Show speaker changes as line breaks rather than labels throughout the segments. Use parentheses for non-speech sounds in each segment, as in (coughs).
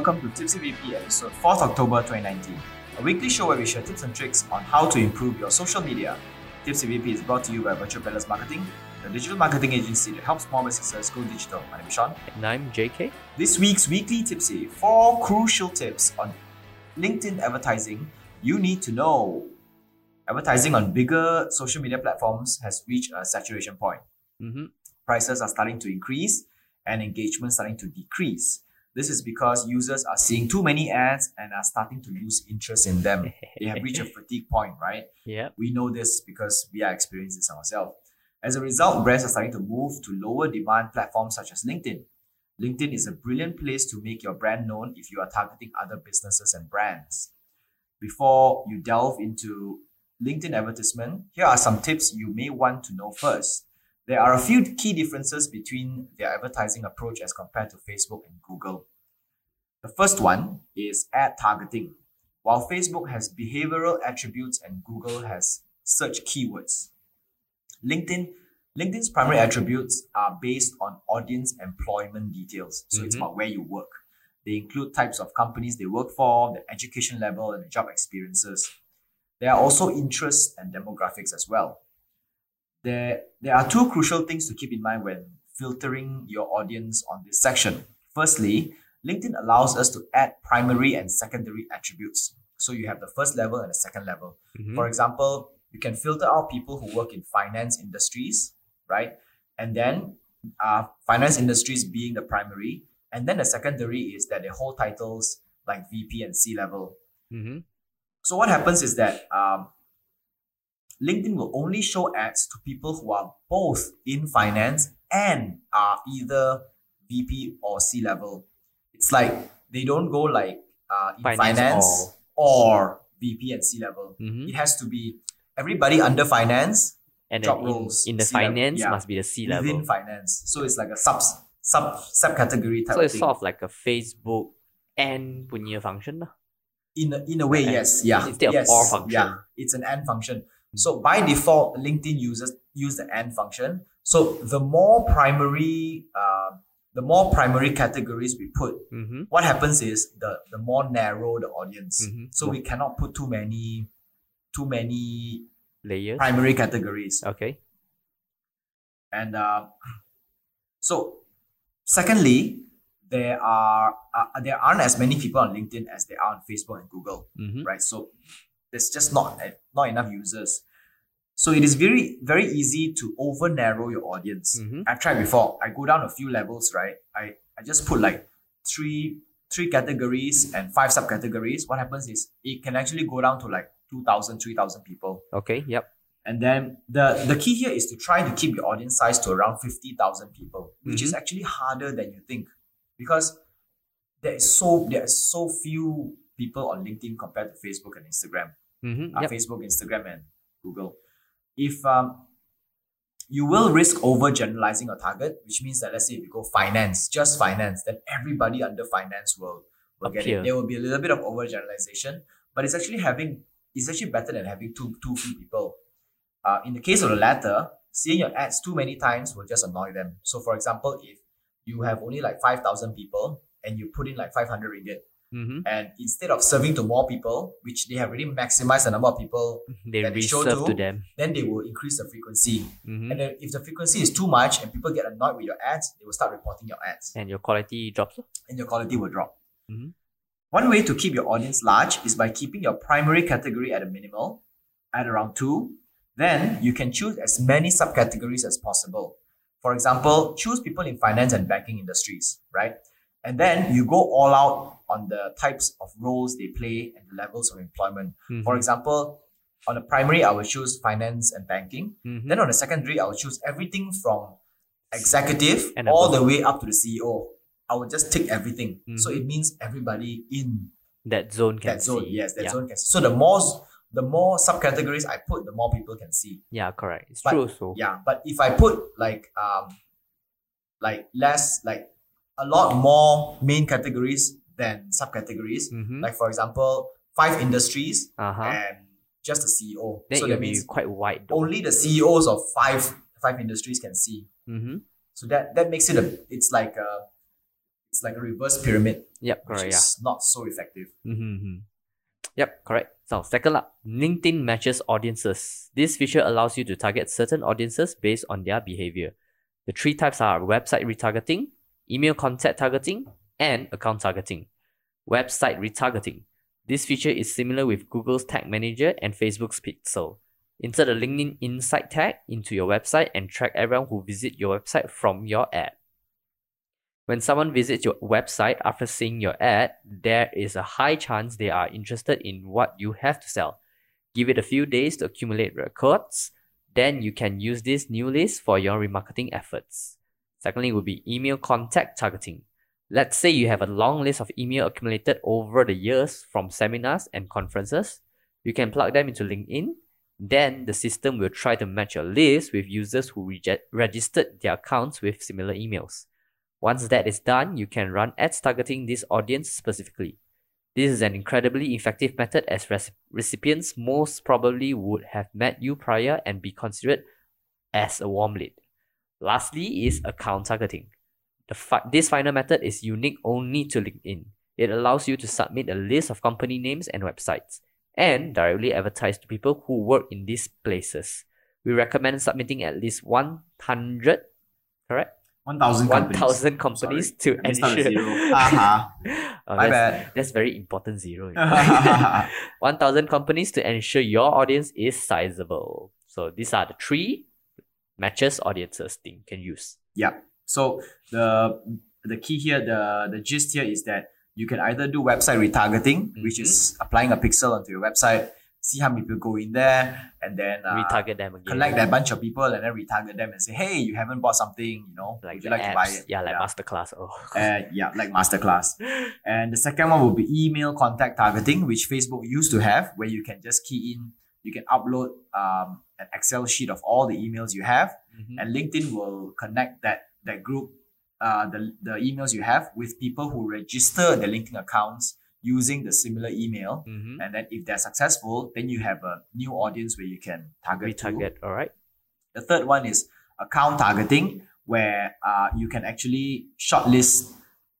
welcome to Tipsy VP episode 4th October 2019, a weekly show where we share tips and tricks on how to improve your social media. Tipsy VP is brought to you by Virtual Palace Marketing, the digital marketing agency that helps small businesses go digital. My name is Sean.
And I'm JK.
This week's weekly Tipsy, four crucial tips on LinkedIn advertising you need to know. Advertising on bigger social media platforms has reached a saturation point.
Mm-hmm.
Prices are starting to increase and engagement starting to decrease. This is because users are seeing too many ads and are starting to lose interest in them. they have reached a (laughs) fatigue point, right?
Yeah.
We know this because we are experiencing this ourselves. As a result, brands are starting to move to lower demand platforms such as LinkedIn. LinkedIn is a brilliant place to make your brand known if you are targeting other businesses and brands. Before you delve into LinkedIn advertisement, here are some tips you may want to know first. There are a few key differences between their advertising approach as compared to Facebook and Google. The first one is ad targeting. While Facebook has behavioral attributes and Google has search keywords, LinkedIn LinkedIn's primary attributes are based on audience employment details. So it's
Mhm.
about where you work. They include types of companies they work for, the education level, and the job experiences. There are also interests and demographics as well. There, there are two crucial things to keep in mind when filtering your audience on this section. Firstly, LinkedIn allows us to add primary and secondary attributes. So you have the first level and the second level.
Mhm.
For example, you can filter out people who work in finance industries, right? And then uh, finance industries being the primary. And then the secondary is that they hold titles like VP and C level.
Mhm.
So what happens is that um, LinkedIn will only show ads to people who are both in finance and are either VP or C level. It's like they don't go like uh, in
Finance
finance, or VP and C level.
Mhm.
It has to be everybody under finance
And
job
then in,
roles,
in the
C level,
finance
yeah.
must be the C
within
level.
finance. So it's like a sub sub subcategory type
So it's sort of like a Facebook and punya function.
in a, in a way,
And
yes, yeah,
instead of
yes,
or function.
yeah, it's an and function. So by default, LinkedIn users use the and function. So the more primary, uh, the more primary categories we put,
Mm-hmm.
what happens is the the more narrow the audience.
Mhm.
So we cannot put too many, too many
Layers.
primary categories.
Okay.
And uh, so, secondly, there are uh, there aren't as many people on LinkedIn as there are on Facebook and Google,
Mm-hmm.
right? So there's just not not enough users. So it is very very easy to over narrow your audience.
Mhm.
I've tried before. I go down a few levels, right? I I just put like three three categories and five subcategories. What happens is it can actually go down to like 2,000, 3,000 people.
Okay. Yep.
And then the, the key here is to try to keep your audience size to around 50,000 people, which is actually harder than you think because there is so there are so few people on LinkedIn compared to Facebook and Instagram.
Mm-hmm.
Uh,
Yep.
Facebook, Instagram, and Google. If um, you will risk over generalizing your target, which means that let's say if you go finance, just finance, then everybody under finance will, will get it. There will be a little bit of over generalization, but it's actually having it's actually better than having too too few people. Uh, in the case of the latter, seeing your ads too many times will just annoy them. So, for example, if you have only like five thousand people and you put in like five hundred ringgit,
Mm-hmm.
and instead of serving to more people, which they have already maximized the number of people,
They
that they show to,
to them.
then they will increase the frequency.
Mm-hmm.
And then if the frequency is too much and people get annoyed with your ads, they will start reporting your ads
And your quality drops.
and your quality will drop.
Mhm.
One way to keep your audience large is by keeping your primary category at a minimal, at around two. Then you can choose as many subcategories as possible. For example, choose people in finance and banking industries, right? And then you go all out on the types of roles they play and the levels of employment.
Mhm.
For example, on the primary, I will choose finance and banking.
Mhm.
Then on the secondary, I will choose everything from executive
And
all
above.
the way up to the CEO. I will just tick everything. So
Mhm.
it means everybody in
that zone can
that zone.
see.
Yes, that
yeah.
zone can see. So the more the more subcategories I put, the more people can see.
Yeah, correct. It's
But-
true. So
Yeah. But if I put like um like less like a lot more main categories than subcategories,
Mhm.
like for example, five industries
uh-huh.
and just the CEO. so that means
quite wide. Though.
only the CEOs of five five industries can see.
Mm-hmm.
So that that makes it a it's like a it's like a reverse pyramid,
Yep,
which
correct.
is not so effective.
Yeah. Mm-hmm. Yep, correct. So second up, LinkedIn matches audiences. This feature allows you to target certain audiences based on their behavior. The three types are website retargeting, email contact targeting, and account targeting. Website retargeting. This feature is similar with Google's Tag Manager and Facebook's Pixel. Insert a LinkedIn Insight tag into your website and track everyone who visit your website from your ad. When someone visits your website after seeing your ad, there is a high chance they are interested in what you have to sell. Give it a few days to accumulate records, then you can use this new list for your remarketing efforts. Secondly, would be email contact targeting. Let's say you have a long list of email accumulated over the years from seminars and conferences. You can plug them into LinkedIn. Then the system will try to match your list with users who registered their accounts with similar emails. Once that is done, you can run ads targeting this audience specifically. This is an incredibly effective method as rec- recipients most probably would have met you prior and be considered as a warm lead. Lastly is account targeting. The fi- this final method is unique only to LinkedIn. It allows you to submit a list of company names and websites and directly advertise to people who work in these places. We recommend submitting at least 100, correct?
1,000 companies.
1,000 companies to
out a
ensure.
zero. Uh-huh. (laughs)
Oh,
My
that's,
bad.
that's very important zero. (laughs) (laughs) 1,000 companies to ensure your audience is sizable. So these are the three matches audiences thing can use.
Yeah. So the the key here, the the gist here is that you can either do website retargeting, which
Mhm.
is applying a pixel onto your website, see how many people go in there, and then uh,
Retarget them again.
collect that bunch of people and then retarget them and say, hey, you haven't bought something, you know,
like
would you like to buy it?
Yeah, like masterclass. Oh.
Uh, yeah, like masterclass. (laughs) And the second one will be email contact targeting, which Facebook used to have, where you can just key in, you can upload um, an Excel sheet of all the emails you have,
Mhm.
and LinkedIn will connect that that group, uh, the the emails you have with people who register their LinkedIn accounts using the similar email.
Mhm.
And then if they're successful, then you have a new audience where you can target.
Retarget. All right.
The third one is account targeting, where uh, you can actually shortlist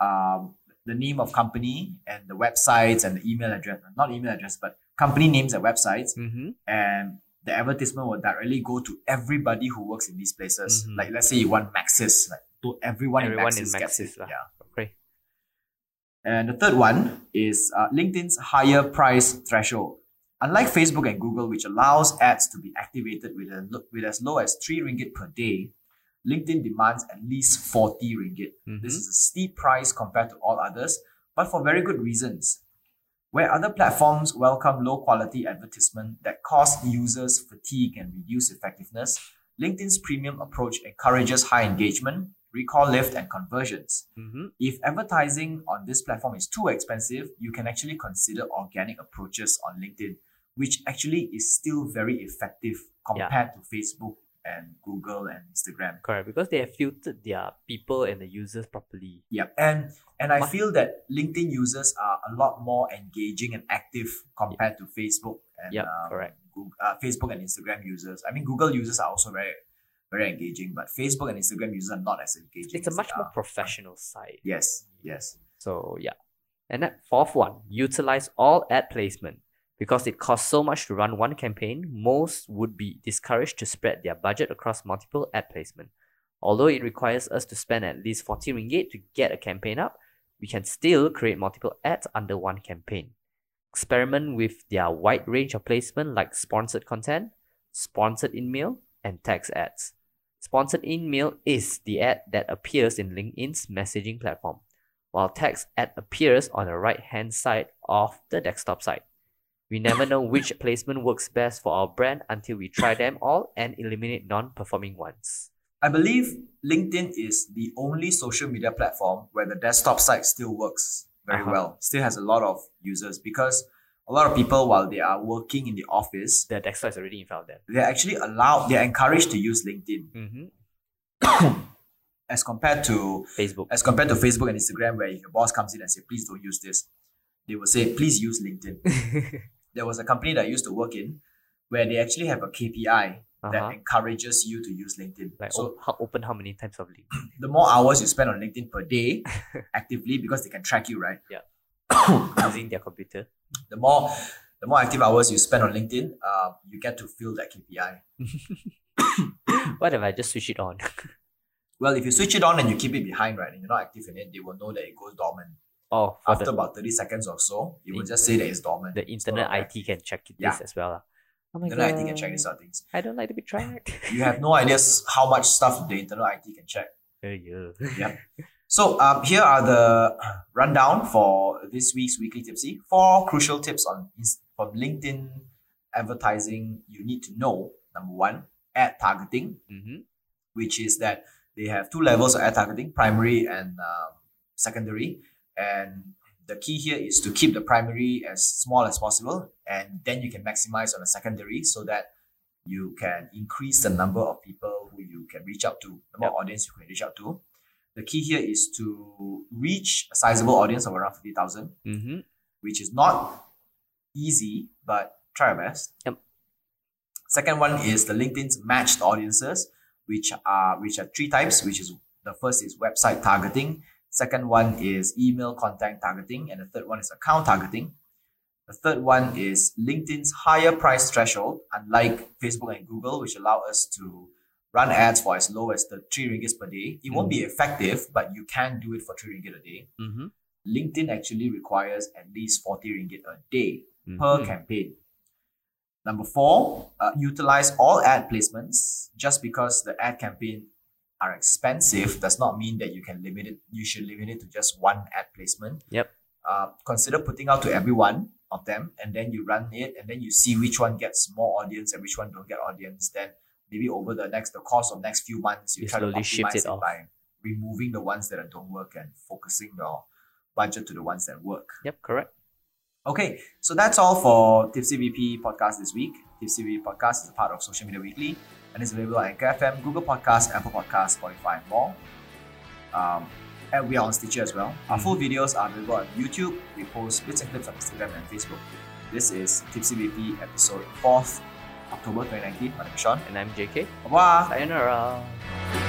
um, the name of company and the websites and the email address, not email address, but company names and websites.
Mm-hmm.
And the advertisement will directly go to everybody who works in these places.
Mhm.
Like, let's say you want Maxis, like, to everyone,
Everyone
in
in
Maxis, gets
Maxis
it. Yeah.
Okay.
And the third one is uh, LinkedIn's higher price threshold. Unlike Facebook and Google, which allows ads to be activated with, a, with as low as 3 ringgit per day, LinkedIn demands at least 40 ringgit. This
Mhm.
is a steep price compared to all others, but for very good reasons. Where other platforms welcome low quality advertisement that cause users fatigue and reduce effectiveness, LinkedIn's premium approach encourages high engagement, recall lift, and conversions.
Mm-hmm.
If advertising on this platform is too expensive, you can actually consider organic approaches on LinkedIn, which actually is still very effective compared to Facebook and Google and Instagram.
Correct. Because they have filtered their people and the users properly.
Yeah, and and I feel that LinkedIn users are a lot more engaging and active compared to Facebook and
Yep,
um,
correct.
Google, uh, Facebook and Instagram users. I mean, Google users are also very very engaging, but Facebook and Instagram users are not as engaging.
It's a much more professional side.
Yes, yes.
So yeah. And that fourth one, utilize all ad placement. Because it costs so much to run one campaign, most would be discouraged to spread their budget across multiple ad placement. Although it requires us to spend at least 40 ringgit to get a campaign up, we can still create multiple ads under one campaign. Experiment with their wide range of placement like sponsored content, sponsored email, and text ads. Sponsored email is the ad that appears in LinkedIn's messaging platform while text ad appears on the right hand side of the desktop side. We never know which placement works best for our brand until we try them all and eliminate non performing ones.
I believe LinkedIn is the only social media platform where the desktop site still works very
Uh-huh.
well, still has a lot of users because a lot of people, while they are working in the office,
their desktop is already in front of them.
they're actually allowed, they're encouraged to use LinkedIn
Mm-hmm. (coughs)
as compared to
Facebook.
as compared to Facebook and Instagram, where your boss comes in and say, please don't use this, they will say, please use LinkedIn. (laughs) there was a company that I used to work in where they actually have a KPI
Uh-huh.
that encourages you to use LinkedIn.
Like
so
how open how many times of link? (coughs)
the more hours you spend on LinkedIn per day (laughs) actively, because they can track you, right? Yeah. (coughs)
Using their computer.
The more the more active hours you spend on LinkedIn, uh, you get to feel that KPI. (coughs)
what if I just switch it on? (laughs)
Well, if you switch it on and you keep it behind, right, and you're not active in it, they will know that it goes dormant.
Oh,
After
the,
about 30 seconds or so, it will just say that it's dormant.
the internet
So,
IT can check this
Yeah.
as well. ah. Oh my
Internet
god.
IT can check these sort of things.
I don't like to be tracked. (laughs)
You have no ideas how much stuff the internet IT can check.
Oh, (laughs) yeah.
Yep. So um, here are the rundown for this week's weekly tipsy. Four crucial tips on from LinkedIn advertising you need to know. Number one, ad targeting,
Mm-hmm.
which is that they have two levels of ad targeting: primary and um, secondary. And the key here is to keep the primary as small as possible, and then you can maximize on the secondary so that you can increase the number of people who you can reach out to, the more audience you can reach out to. The key here is to reach a sizable audience of around 50,000,
Mm-hmm.
which is not easy, but try your best.
Yep.
Second one is the LinkedIn's matched audiences, which are which are three types, which is the first is website targeting, second one is email content targeting, and the third one is account targeting. The third one is LinkedIn's higher price threshold, unlike Facebook and Google, which allow us to run ads for as low as the three ringgits per day. It won't be effective, but you can do it for three ringgit a day.
Mm-hmm.
LinkedIn actually requires at least 40 ringgit a day
Mm-hmm.
per campaign. Number four, uh, utilize all ad placements. Just because the ad campaign are expensive does not mean that you can limit it. You should limit it to just one ad placement.
Yep.
Uh, consider putting out to every one of them, and then you run it, and then you see which one gets more audience and which one don't get audience. Then maybe over the next the course of next few months, you,
You
try to optimize
it
it, by removing the ones that don't work and focusing your budget to the ones that work.
Yep, correct.
Okay, so that's all for Tipsy VP podcast this week. Tipsy VP podcast is a part of Social Media Weekly and is available on Anchor FM, Google Podcasts, Apple Podcasts, Spotify, and more. Um, and we are on Stitcher as well. Our full videos are available on YouTube. We post bits and clips on Instagram and Facebook. This is Tipsy VP episode 4th, October 2019. My name is Sean.
And I'm JK.
Bye bye.
Sayonara.